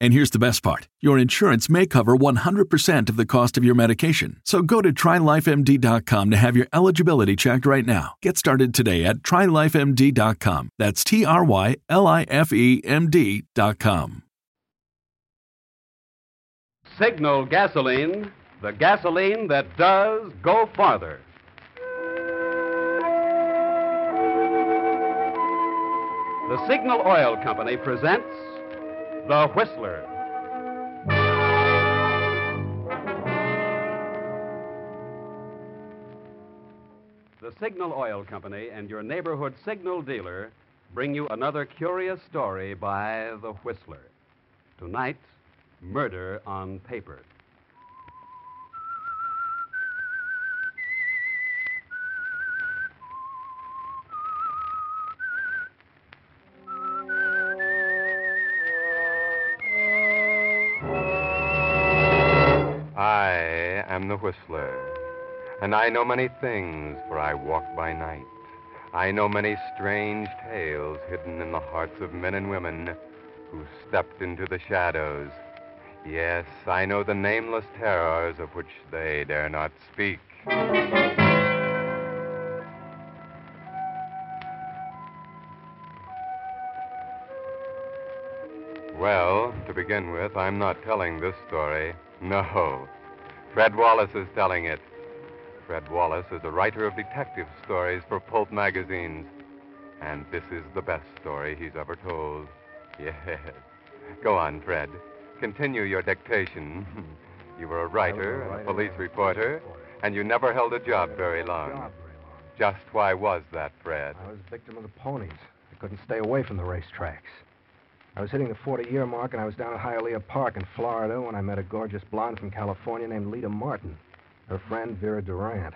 And here's the best part your insurance may cover 100% of the cost of your medication. So go to trylifemd.com to have your eligibility checked right now. Get started today at trylifemd.com. That's T R Y L I F E M D.com. Signal gasoline, the gasoline that does go farther. The Signal Oil Company presents The Whistler. The Signal Oil Company and your neighborhood signal dealer bring you another curious story by The Whistler. Tonight, Murder on Paper. Whistler, and I know many things, for I walk by night. I know many strange tales hidden in the hearts of men and women who stepped into the shadows. Yes, I know the nameless terrors of which they dare not speak. Well, to begin with, I'm not telling this story. No. Fred Wallace is telling it. Fred Wallace is a writer of detective stories for pulp magazines. And this is the best story he's ever told. Yes. Go on, Fred. Continue your dictation. you were a writer, and a police reporter, and you never held a job very long. Just why was that, Fred? I was a victim of the ponies. I couldn't stay away from the racetracks. I was hitting the 40 year mark, and I was down at Hialeah Park in Florida when I met a gorgeous blonde from California named Lita Martin, her friend Vera Durant.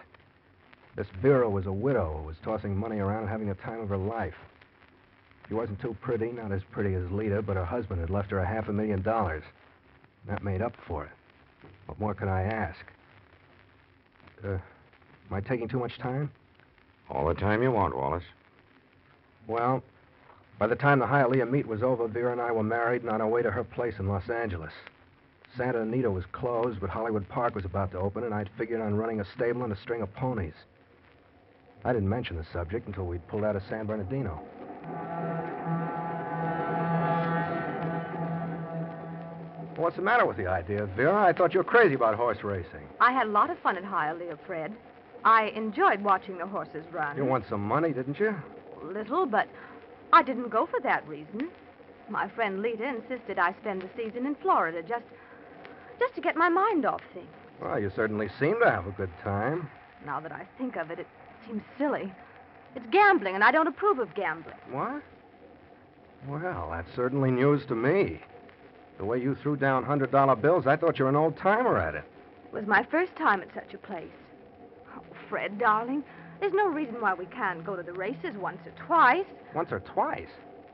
This Vera was a widow who was tossing money around and having the time of her life. She wasn't too pretty, not as pretty as Lita, but her husband had left her a half a million dollars. That made up for it. What more could I ask? Uh, am I taking too much time? All the time you want, Wallace. Well, by the time the Hialeah meet was over, Vera and I were married and on our way to her place in Los Angeles. Santa Anita was closed, but Hollywood Park was about to open, and I'd figured on running a stable and a string of ponies. I didn't mention the subject until we'd pulled out of San Bernardino. What's the matter with the idea, Vera? I thought you were crazy about horse racing. I had a lot of fun at Hialeah, Fred. I enjoyed watching the horses run. You won some money, didn't you? Little, but I didn't go for that reason. My friend Lita insisted I spend the season in Florida just just to get my mind off things. Well, you certainly seem to have a good time. Now that I think of it, it seems silly. It's gambling, and I don't approve of gambling. What? Well, that's certainly news to me. The way you threw down $100 bills, I thought you were an old timer at it. It was my first time at such a place. Oh, Fred, darling, there's no reason why we can't go to the races once or twice. Once or twice?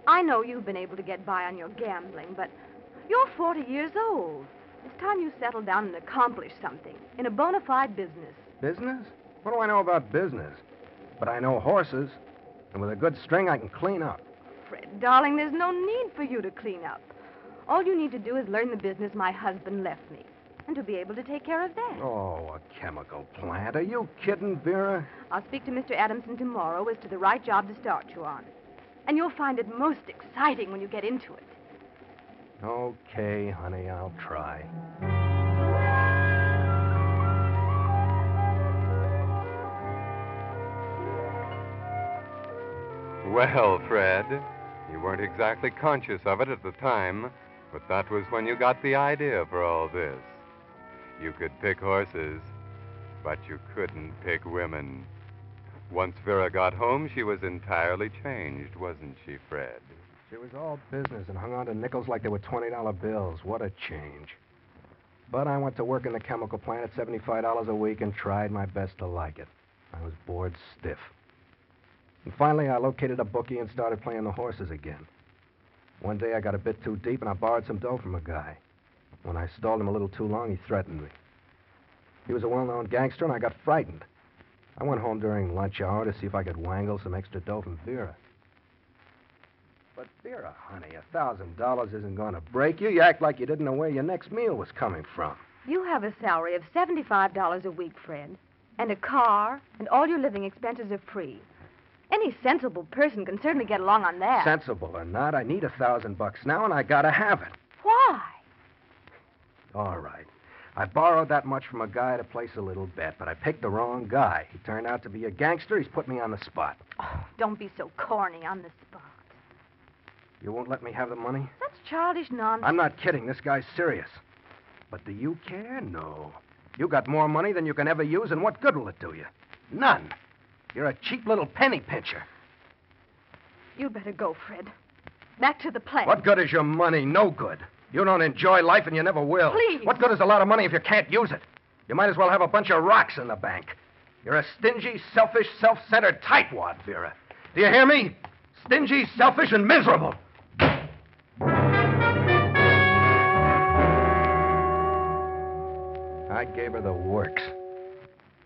I know you've been able to get by on your gambling, but you're 40 years old. It's time you settle down and accomplish something in a bona fide business. Business? What do I know about business? But I know horses, and with a good string, I can clean up. Fred, darling, there's no need for you to clean up. All you need to do is learn the business my husband left me, and to be able to take care of that. Oh, a chemical plant. Are you kidding, Vera? I'll speak to Mr. Adamson tomorrow as to the right job to start you on. And you'll find it most exciting when you get into it. Okay, honey, I'll try. Well, Fred, you weren't exactly conscious of it at the time, but that was when you got the idea for all this. You could pick horses, but you couldn't pick women. Once Vera got home, she was entirely changed, wasn't she, Fred? She was all business and hung on to nickels like they were $20 bills. What a change. But I went to work in the chemical plant at $75 a week and tried my best to like it. I was bored stiff. And finally, I located a bookie and started playing the horses again. One day, I got a bit too deep and I borrowed some dough from a guy. When I stalled him a little too long, he threatened me. He was a well known gangster, and I got frightened. I went home during lunch hour to see if I could wangle some extra dough from Vera. But, Vera, honey, a thousand dollars isn't going to break you. You act like you didn't know where your next meal was coming from. You have a salary of $75 a week, Fred, and a car, and all your living expenses are free. Any sensible person can certainly get along on that. Sensible or not, I need a thousand bucks now, and I gotta have it. All right. I borrowed that much from a guy to place a little bet, but I picked the wrong guy. He turned out to be a gangster. He's put me on the spot. Oh, don't be so corny on the spot. You won't let me have the money? That's childish nonsense. I'm not kidding. This guy's serious. But do you care? No. You got more money than you can ever use, and what good will it do you? None. You're a cheap little penny pincher. You better go, Fred. Back to the plant. What good is your money? No good. You don't enjoy life, and you never will. Please. What good is a lot of money if you can't use it? You might as well have a bunch of rocks in the bank. You're a stingy, selfish, self centered tightwad, Vera. Do you hear me? Stingy, selfish, and miserable. I gave her the works.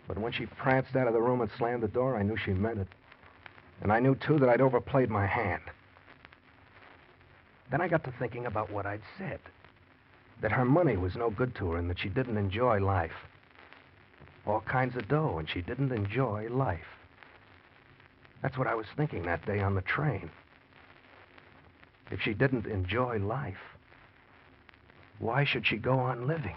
But when she pranced out of the room and slammed the door, I knew she meant it. And I knew, too, that I'd overplayed my hand. Then I got to thinking about what I'd said that her money was no good to her and that she didn't enjoy life. All kinds of dough, and she didn't enjoy life. That's what I was thinking that day on the train. If she didn't enjoy life, why should she go on living?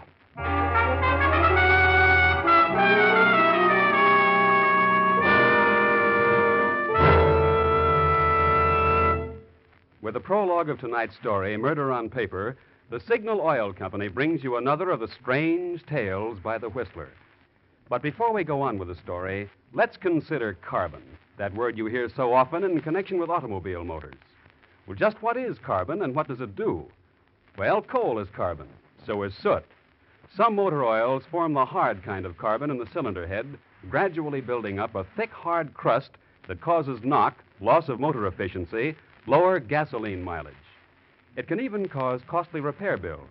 With the prologue of tonight's story, Murder on Paper, the Signal Oil Company brings you another of the strange tales by the Whistler. But before we go on with the story, let's consider carbon, that word you hear so often in connection with automobile motors. Well, just what is carbon and what does it do? Well, coal is carbon, so is soot. Some motor oils form the hard kind of carbon in the cylinder head, gradually building up a thick, hard crust that causes knock, loss of motor efficiency, lower gasoline mileage. It can even cause costly repair bills.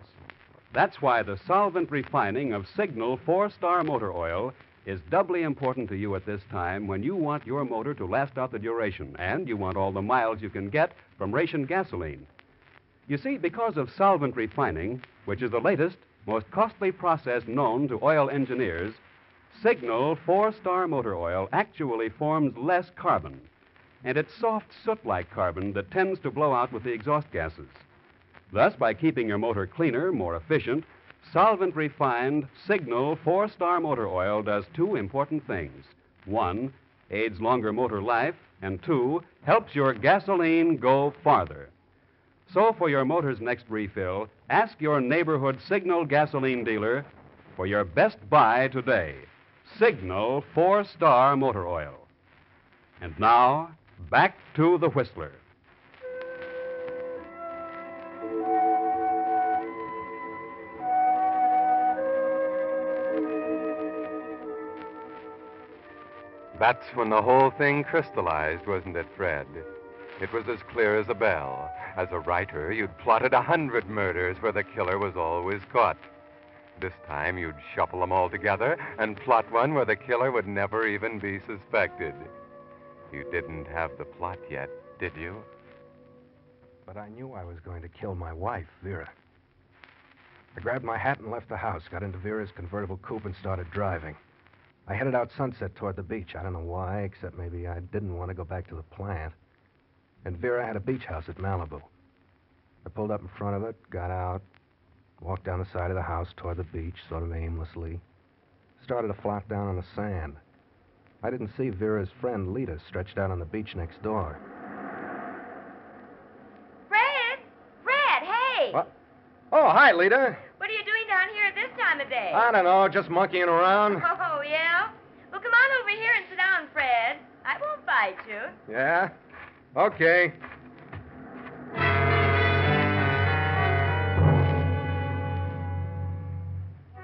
That's why the solvent refining of Signal four star motor oil is doubly important to you at this time when you want your motor to last out the duration and you want all the miles you can get from ration gasoline. You see, because of solvent refining, which is the latest, most costly process known to oil engineers, Signal four star motor oil actually forms less carbon and it's soft soot like carbon that tends to blow out with the exhaust gases. Thus, by keeping your motor cleaner, more efficient, solvent refined Signal four star motor oil does two important things. One, aids longer motor life, and two, helps your gasoline go farther. So, for your motor's next refill, ask your neighborhood Signal gasoline dealer for your best buy today Signal four star motor oil. And now, back to the Whistler. That's when the whole thing crystallized, wasn't it, Fred? It was as clear as a bell. As a writer, you'd plotted a hundred murders where the killer was always caught. This time, you'd shuffle them all together and plot one where the killer would never even be suspected. You didn't have the plot yet, did you? But I knew I was going to kill my wife, Vera. I grabbed my hat and left the house, got into Vera's convertible coupe, and started driving. I headed out Sunset toward the beach. I don't know why, except maybe I didn't want to go back to the plant. And Vera had a beach house at Malibu. I pulled up in front of it, got out, walked down the side of the house toward the beach, sort of aimlessly. Started to flop down on the sand. I didn't see Vera's friend, Lita, stretched out on the beach next door. Fred! Fred, hey! What? Oh, hi, Lita. What are you doing down here at this time of day? I don't know, just monkeying around. Oh, yeah? Well, come on over here and sit down, Fred. I won't bite you. Yeah? Okay.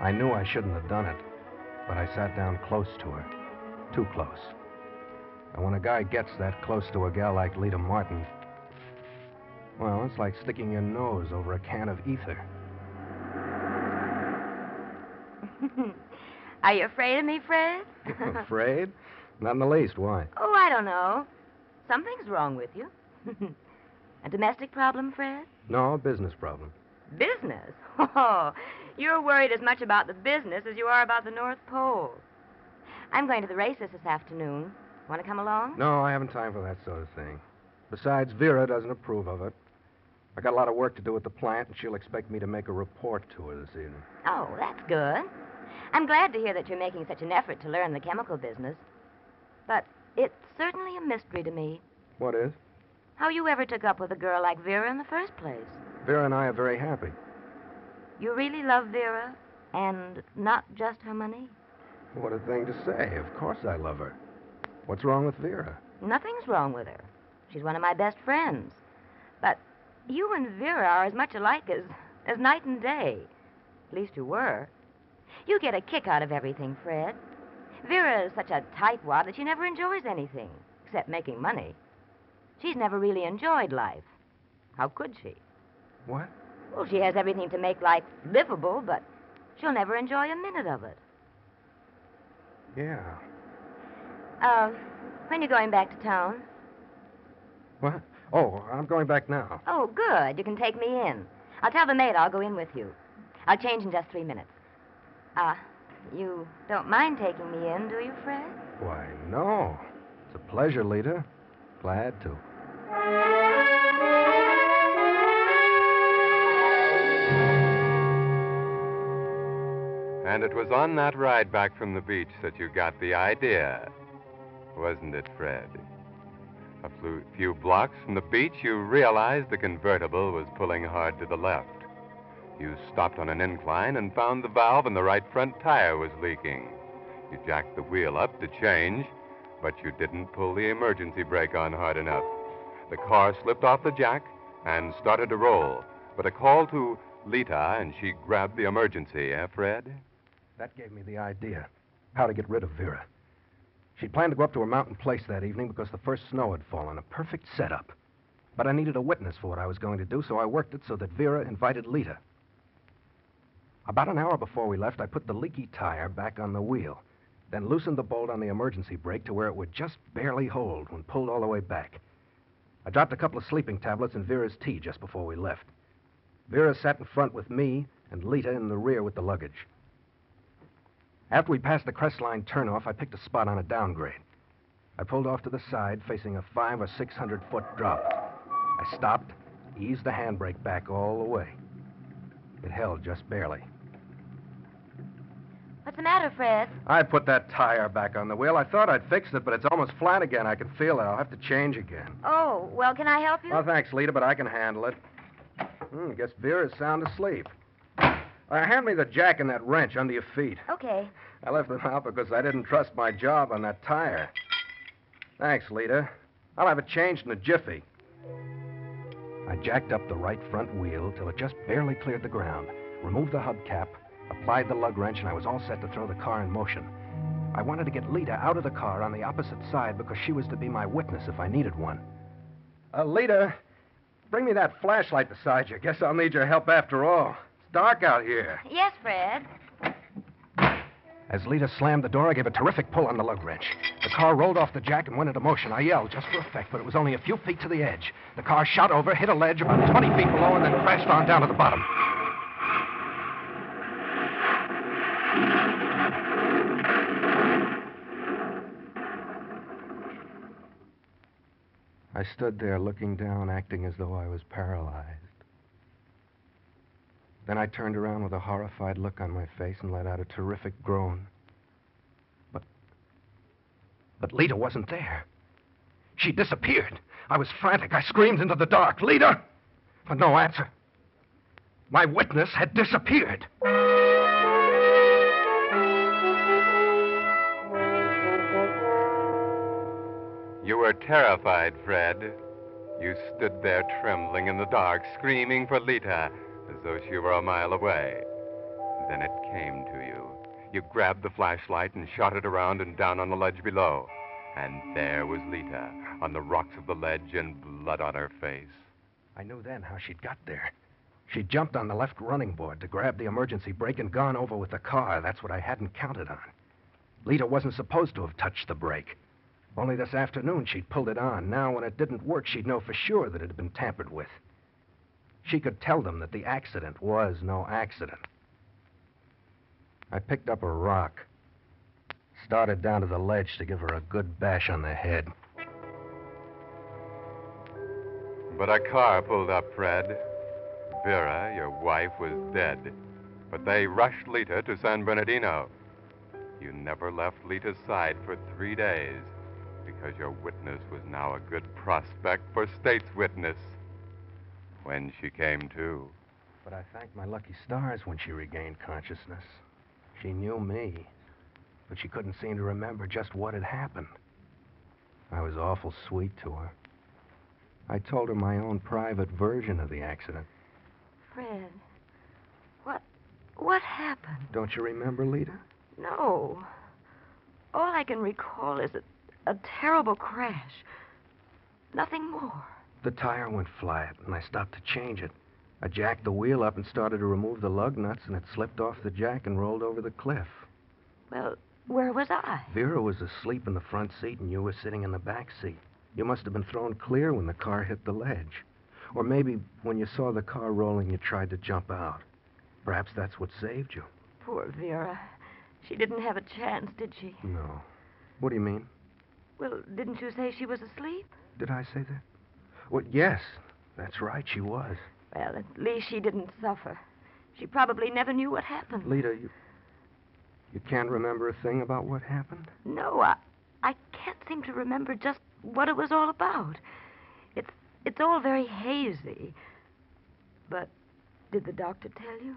I knew I shouldn't have done it, but I sat down close to her. Too close. And when a guy gets that close to a gal like Lita Martin, well, it's like sticking your nose over a can of ether. Are you afraid of me, Fred? Afraid? Not in the least. Why? oh, I don't know. Something's wrong with you. A domestic problem, Fred? No, a business problem. Business? Oh, you're worried as much about the business as you are about the North Pole. I'm going to the races this afternoon. Want to come along? No, I haven't time for that sort of thing. Besides, Vera doesn't approve of it. I got a lot of work to do at the plant, and she'll expect me to make a report to her this evening. Oh, that's good. I'm glad to hear that you're making such an effort to learn the chemical business. But it's certainly a mystery to me What is? how you ever took up with a girl like Vera in the first place. Vera and I are very happy. You really love Vera, and not just her money? What a thing to say. Of course I love her. What's wrong with Vera? Nothing's wrong with her. She's one of my best friends. But you and Vera are as much alike as, as night and day. At least you were. You get a kick out of everything, Fred. Vera is such a tightwad that she never enjoys anything, except making money. She's never really enjoyed life. How could she? What? Well, she has everything to make life livable, but she'll never enjoy a minute of it. Yeah. Uh, when are you going back to town? What? Oh, I'm going back now. Oh, good. You can take me in. I'll tell the maid I'll go in with you. I'll change in just three minutes. Ah, you don't mind taking me in, do you, Fred? Why, no. It's a pleasure, Lita. Glad to. And it was on that ride back from the beach that you got the idea, wasn't it, Fred? A few blocks from the beach, you realized the convertible was pulling hard to the left. You stopped on an incline and found the valve in the right front tire was leaking. You jacked the wheel up to change, but you didn't pull the emergency brake on hard enough. The car slipped off the jack and started to roll. But a call to Lita, and she grabbed the emergency, eh, Fred? That gave me the idea. How to get rid of Vera. She'd planned to go up to her mountain place that evening because the first snow had fallen. A perfect setup. But I needed a witness for what I was going to do, so I worked it so that Vera invited Lita. About an hour before we left, I put the leaky tire back on the wheel, then loosened the bolt on the emergency brake to where it would just barely hold when pulled all the way back. I dropped a couple of sleeping tablets in Vera's tea just before we left. Vera sat in front with me and Lita in the rear with the luggage. After we passed the Crestline turnoff, I picked a spot on a downgrade. I pulled off to the side, facing a five or six hundred foot drop. I stopped, eased the handbrake back all the way. It held just barely. What's the matter, Fred? I put that tire back on the wheel. I thought I'd fixed it, but it's almost flat again. I can feel it. I'll have to change again. Oh, well, can I help you? Oh, thanks, Lita, but I can handle it. Hmm, guess Vera's sound asleep. Uh, hand me the jack and that wrench under your feet. Okay. I left them out because I didn't trust my job on that tire. Thanks, Lita. I'll have it changed in a jiffy. I jacked up the right front wheel till it just barely cleared the ground, removed the hubcap, applied the lug wrench, and I was all set to throw the car in motion. I wanted to get Lita out of the car on the opposite side because she was to be my witness if I needed one. Uh, Lita, bring me that flashlight beside you. Guess I'll need your help after all dark out here. Yes, Fred. As Lita slammed the door, I gave a terrific pull on the lug wrench. The car rolled off the jack and went into motion. I yelled just for effect, but it was only a few feet to the edge. The car shot over, hit a ledge about 20 feet below, and then crashed on down to the bottom. I stood there looking down, acting as though I was paralyzed. Then I turned around with a horrified look on my face and let out a terrific groan. But. But Lita wasn't there. She disappeared. I was frantic. I screamed into the dark, Lita! But no answer. My witness had disappeared. You were terrified, Fred. You stood there trembling in the dark, screaming for Lita as though she were a mile away. Then it came to you. You grabbed the flashlight and shot it around and down on the ledge below. And there was Lita on the rocks of the ledge and blood on her face. I knew then how she'd got there. She jumped on the left running board to grab the emergency brake and gone over with the car. That's what I hadn't counted on. Lita wasn't supposed to have touched the brake. Only this afternoon she'd pulled it on. Now, when it didn't work, she'd know for sure that it had been tampered with. She could tell them that the accident was no accident. I picked up a rock, started down to the ledge to give her a good bash on the head. But a car pulled up, Fred. Vera, your wife, was dead. But they rushed Lita to San Bernardino. You never left Lita's side for three days because your witness was now a good prospect for state's witness when she came to. But I thanked my lucky stars when she regained consciousness. She knew me, but she couldn't seem to remember just what had happened. I was awful sweet to her. I told her my own private version of the accident. Fred, what what happened? Don't you remember, Lita? No. All I can recall is a, a terrible crash. Nothing more. The tire went flat, and I stopped to change it. I jacked the wheel up and started to remove the lug nuts, and it slipped off the jack and rolled over the cliff. Well, where was I? Vera was asleep in the front seat, and you were sitting in the back seat. You must have been thrown clear when the car hit the ledge. Or maybe when you saw the car rolling, you tried to jump out. Perhaps that's what saved you. Poor Vera. She didn't have a chance, did she? No. What do you mean? Well, didn't you say she was asleep? Did I say that? Well, yes. That's right, she was. Well, at least she didn't suffer. She probably never knew what happened. Lita, you. You can't remember a thing about what happened? No, I, I can't seem to remember just what it was all about. It's it's all very hazy. But did the doctor tell you?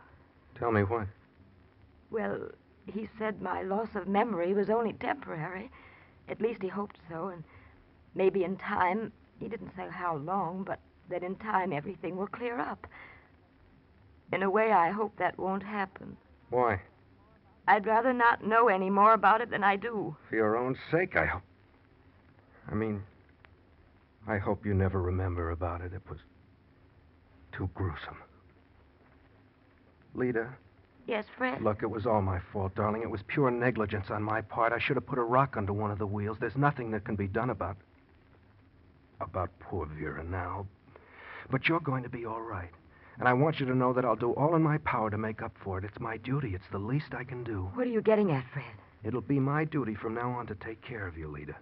Tell me what? Well, he said my loss of memory was only temporary. At least he hoped so, and maybe in time, he didn't say how long, but that in time everything will clear up. In a way, I hope that won't happen. Why? I'd rather not know any more about it than I do. For your own sake, I hope. I mean, I hope you never remember about it. It was too gruesome. Lita, Yes, Fred? look, it was all my fault, darling. It was pure negligence on my part. I should have put a rock under one of the wheels. There's nothing that can be done about. About poor Vera now. But you're going to be all right. And I want you to know that I'll do all in my power to make up for it. It's my duty. It's the least I can do. What are you getting at, Fred? It'll be my duty from now on to take care of you, Lita.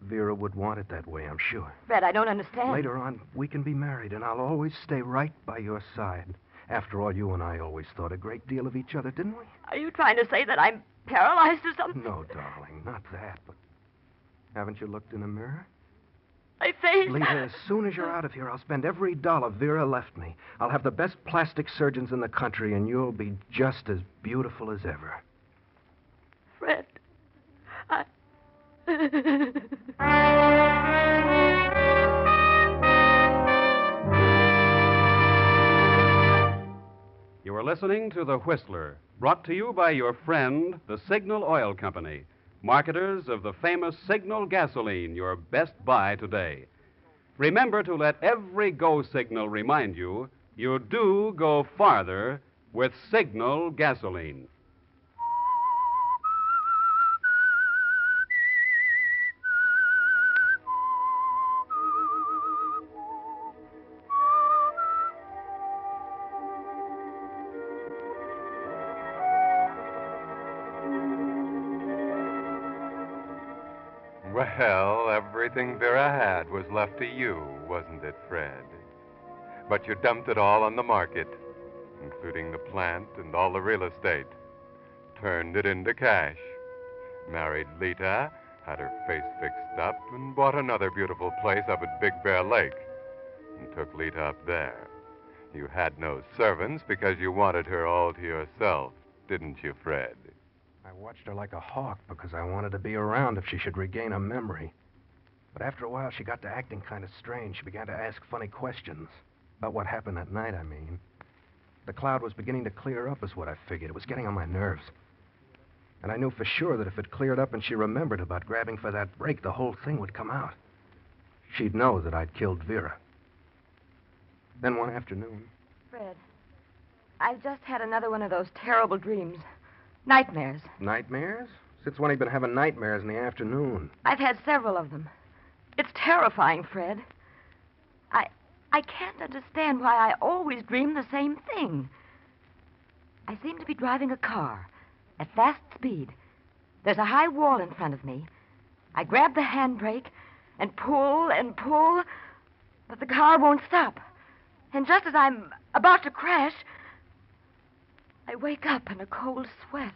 Vera would want it that way, I'm sure. Fred, I don't understand. Later on, we can be married, and I'll always stay right by your side. After all, you and I always thought a great deal of each other, didn't we? Are you trying to say that I'm paralyzed or something? No, darling, not that, but haven't you looked in a mirror? My face. Lita, as soon as you're out of here, I'll spend every dollar Vera left me. I'll have the best plastic surgeons in the country, and you'll be just as beautiful as ever. Fred, I. You are listening to The Whistler, brought to you by your friend, the Signal Oil Company, marketers of the famous Signal gasoline, your best buy today. Remember to let every go signal remind you you do go farther with Signal gasoline. Well, everything Vera had was left to you, wasn't it, Fred? But you dumped it all on the market, including the plant and all the real estate. Turned it into cash. Married Lita, had her face fixed up, and bought another beautiful place up at Big Bear Lake. And took Lita up there. You had no servants because you wanted her all to yourself, didn't you, Fred? I watched her like a hawk because I wanted to be around if she should regain her memory. But after a while, she got to acting kind of strange. She began to ask funny questions. About what happened that night, I mean. The cloud was beginning to clear up, is what I figured. It was getting on my nerves. And I knew for sure that if it cleared up and she remembered about grabbing for that brake, the whole thing would come out. She'd know that I'd killed Vera. Then one afternoon. Fred, I've just had another one of those terrible dreams. Nightmares. Nightmares? Since when have you been having nightmares in the afternoon? I've had several of them. It's terrifying, Fred. I I can't understand why I always dream the same thing. I seem to be driving a car at fast speed. There's a high wall in front of me. I grab the handbrake and pull and pull, but the car won't stop. And just as I'm about to crash, I wake up in a cold sweat.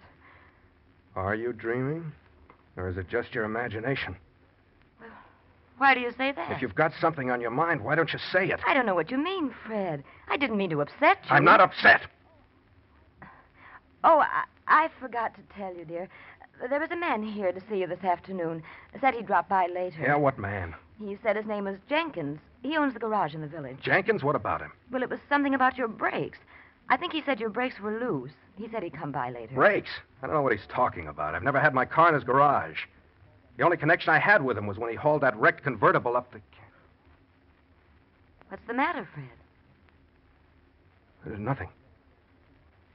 Are you dreaming? Or is it just your imagination? Well, why do you say that? If you've got something on your mind, why don't you say it? I don't know what you mean, Fred. I didn't mean to upset you. I'm not upset. Oh, I, I forgot to tell you, dear. There was a man here to see you this afternoon. Said he'd drop by later. Yeah, what man? He said his name was Jenkins. He owns the garage in the village. Jenkins? What about him? Well, it was something about your brakes. I think he said your brakes were loose. He said he'd come by later. Brakes? I don't know what he's talking about. I've never had my car in his garage. The only connection I had with him was when he hauled that wrecked convertible up the. What's the matter, Fred? There's nothing.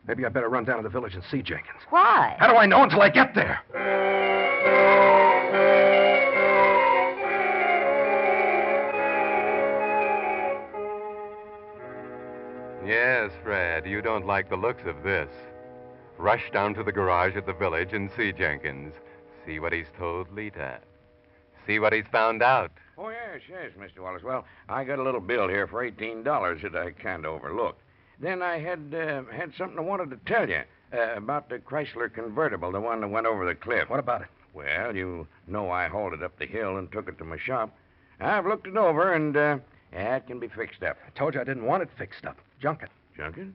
Maybe I better run down to the village and see Jenkins. Why? How do I know until I get there? Yes, Fred, you don't like the looks of this. Rush down to the garage at the village and see Jenkins. See what he's told Lita. See what he's found out. Oh, yes, yes, Mr. Wallace. Well, I got a little bill here for $18 that I kind of overlooked. Then I had uh, had something I wanted to tell you uh, about the Chrysler convertible, the one that went over the cliff. What about it? Well, you know I hauled it up the hill and took it to my shop. I've looked it over, and uh, yeah, it can be fixed up. I told you I didn't want it fixed up. Junk it. Junk it?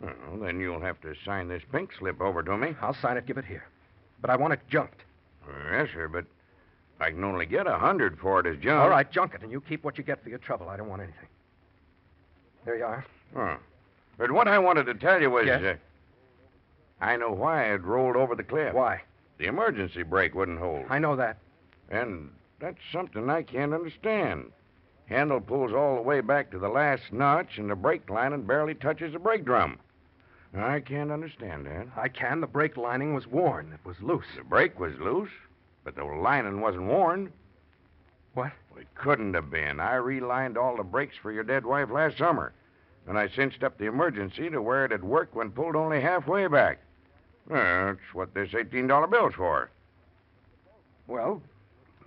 Well, then you'll have to sign this pink slip over to me. I'll sign it, give it here. But I want it junked. Yes, sir, but I can only get a hundred for it as junk. All right, junk it, and you keep what you get for your trouble. I don't want anything. There you are. Oh. But what I wanted to tell you was. Yes? Uh, I know why it rolled over the cliff. Why? The emergency brake wouldn't hold. I know that. And that's something I can't understand. Handle pulls all the way back to the last notch, and the brake lining barely touches the brake drum. I can't understand that. I can. The brake lining was worn. It was loose. The brake was loose, but the lining wasn't worn. What? Well, it couldn't have been. I relined all the brakes for your dead wife last summer. And I cinched up the emergency to where it'd work when pulled only halfway back. That's what this $18 bill's for. Well,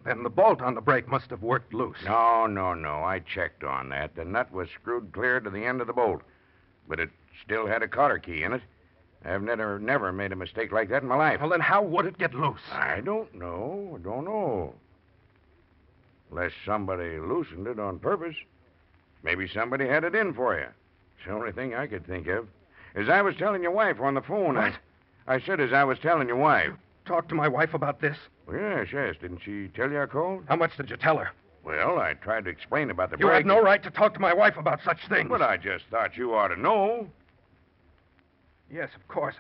then the bolt on the brake must have worked loose. No, no, no. I checked on that. The nut was screwed clear to the end of the bolt, but it still had a cotter key in it. I've never, never made a mistake like that in my life. Well, then how would it get loose? I don't know. I don't know. Unless somebody loosened it on purpose. Maybe somebody had it in for you. It's the only thing I could think of. As I was telling your wife on the phone, What? I, I said as I was telling your wife. Talk to my wife about this. Well, yes, yes. Didn't she tell you I called? How much did you tell her? Well, I tried to explain about the You brake. had no right to talk to my wife about such things. But I just thought you ought to know. Yes, of course.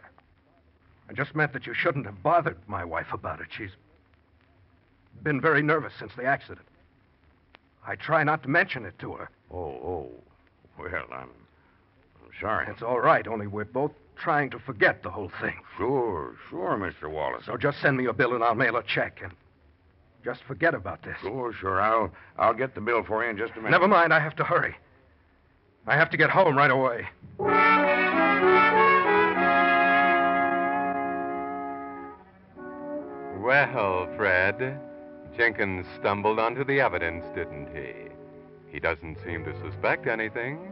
I just meant that you shouldn't have bothered my wife about it. She's been very nervous since the accident. I try not to mention it to her. Oh, oh. Well, I'm, I'm sorry. It's all right, only we're both trying to forget the whole thing. Sure, sure, Mr. Wallace. So just send me a bill and I'll mail a check and just forget about this. Sure, sure. I'll I'll get the bill for you in just a minute. Never mind, I have to hurry. I have to get home right away. Well, Fred, Jenkins stumbled onto the evidence, didn't he? He doesn't seem to suspect anything,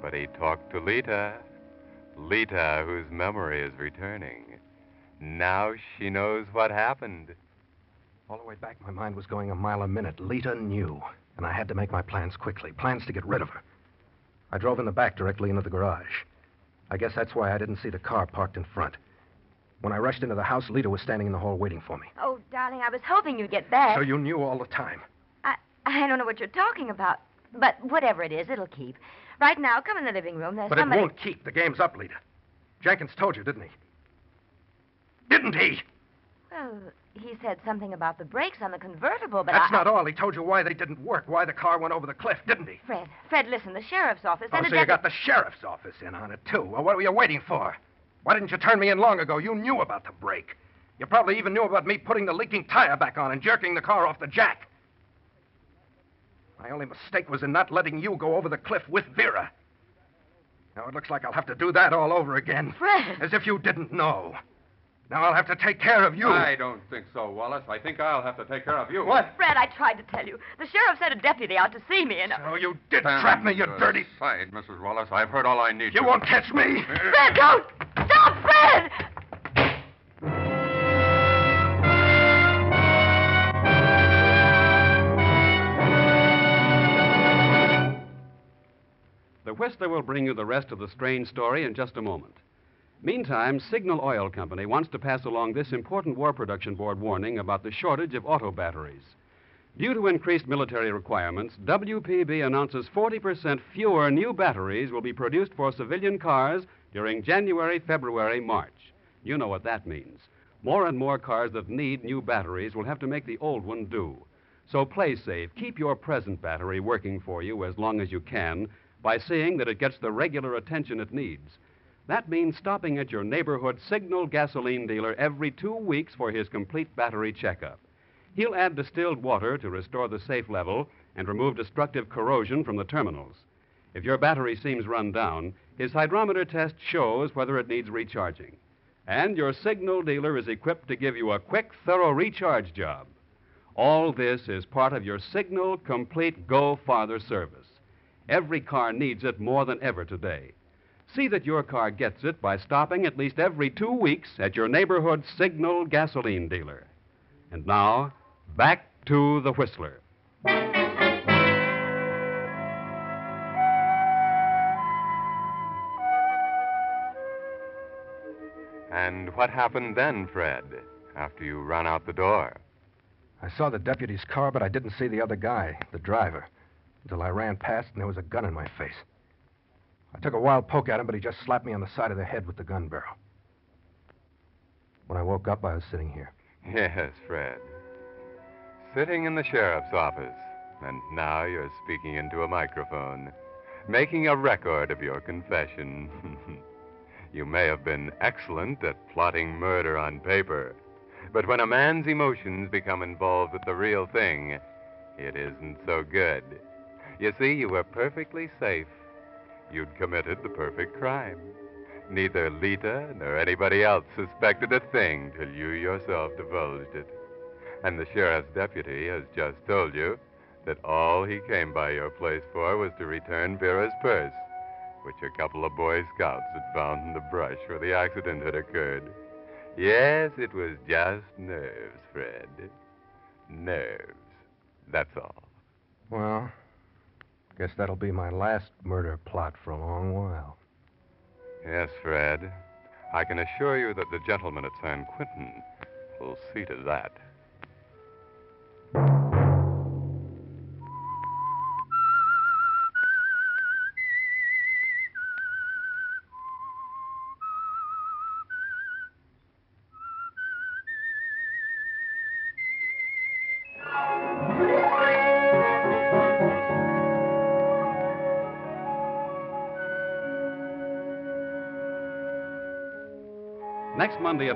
but he talked to Lita. Lita, whose memory is returning. Now she knows what happened. All the way back, my mind was going a mile a minute. Lita knew, and I had to make my plans quickly. Plans to get rid of her. I drove in the back directly into the garage. I guess that's why I didn't see the car parked in front. When I rushed into the house, Lita was standing in the hall waiting for me. Oh, darling, I was hoping you'd get back. So you knew all the time. I, I don't know what you're talking about. But whatever it is, it'll keep. Right now, come in the living room. There's But somebody. it won't keep. The game's up, Lita. Jenkins told you, didn't he? Didn't he? Well, he said something about the brakes on the convertible, but That's I... not all. He told you why they didn't work, why the car went over the cliff, didn't he? Fred, Fred, listen. The sheriff's office Oh, so you got the sheriff's office in on it, too. Well, what were you waiting for? Why didn't you turn me in long ago? You knew about the brake. You probably even knew about me putting the leaking tire back on and jerking the car off the jack. My only mistake was in not letting you go over the cliff with Vera. Now it looks like I'll have to do that all over again. Fred! As if you didn't know. Now I'll have to take care of you. I don't think so, Wallace. I think I'll have to take care of you. What? Fred, I tried to tell you. The sheriff sent a deputy out to see me, and... Oh, you did trap me, you dirty... Side, Mrs. Wallace. I've heard all I need You to. won't catch me. Fred, don't! Stop, Fred! Whistler will bring you the rest of the strange story in just a moment. Meantime, Signal Oil Company wants to pass along this important War Production Board warning about the shortage of auto batteries. Due to increased military requirements, WPB announces 40% fewer new batteries will be produced for civilian cars during January, February, March. You know what that means. More and more cars that need new batteries will have to make the old one do. So play safe. Keep your present battery working for you as long as you can by seeing that it gets the regular attention it needs. That means stopping at your neighborhood Signal gasoline dealer every two weeks for his complete battery checkup. He'll add distilled water to restore the safe level and remove destructive corrosion from the terminals. If your battery seems run down, his hydrometer test shows whether it needs recharging. And your Signal dealer is equipped to give you a quick, thorough recharge job. All this is part of your Signal Complete Go Farther service. Every car needs it more than ever today. See that your car gets it by stopping at least every two weeks at your neighborhood Signal gasoline dealer. And now, back to the Whistler. And what happened then, Fred, after you ran out the door? I saw the deputy's car, but I didn't see the other guy, the driver, until I ran past and there was a gun in my face. I took a wild poke at him, but he just slapped me on the side of the head with the gun barrel. When I woke up, I was sitting here. Yes, Fred. Sitting in the sheriff's office, and now you're speaking into a microphone, making a record of your confession. you may have been excellent at plotting murder on paper, but when a man's emotions become involved with the real thing, it isn't so good. You see, you were perfectly safe. You'd committed the perfect crime. Neither Lita nor anybody else suspected a thing till you yourself divulged it. And the sheriff's deputy has just told you that all he came by your place for was to return Vera's purse, which a couple of Boy Scouts had found in the brush where the accident had occurred. Yes, it was just nerves, Fred. Nerves. That's all. Well, guess that'll be my last murder plot for a long while. Yes, Fred. I can assure you that the gentleman at San Quentin will see to that.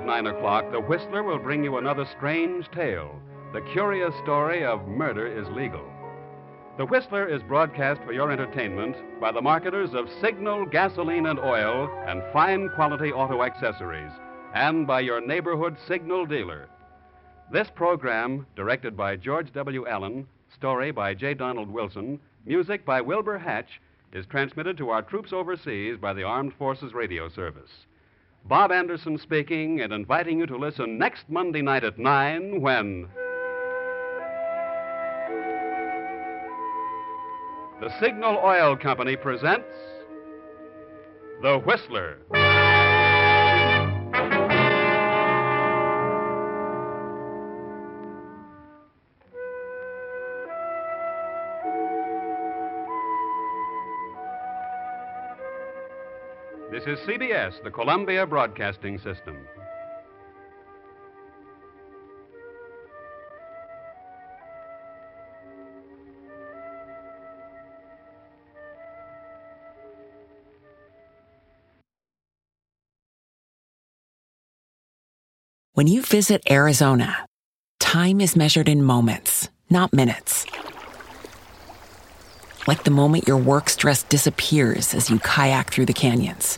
At 9 o'clock, The Whistler will bring you another strange tale the curious story of murder is legal. The Whistler is broadcast for your entertainment by the marketers of Signal gasoline and oil and fine quality auto accessories, and by your neighborhood Signal dealer. This program, directed by George W. Allen, story by J. Donald Wilson, music by Wilbur Hatch, is transmitted to our troops overseas by the Armed Forces Radio Service. Bob Anderson speaking and inviting you to listen next Monday night at 9 when. The Signal Oil Company presents The Whistler. This is CBS, the Columbia Broadcasting System. When you visit Arizona, time is measured in moments, not minutes. Like the moment your work stress disappears as you kayak through the canyons.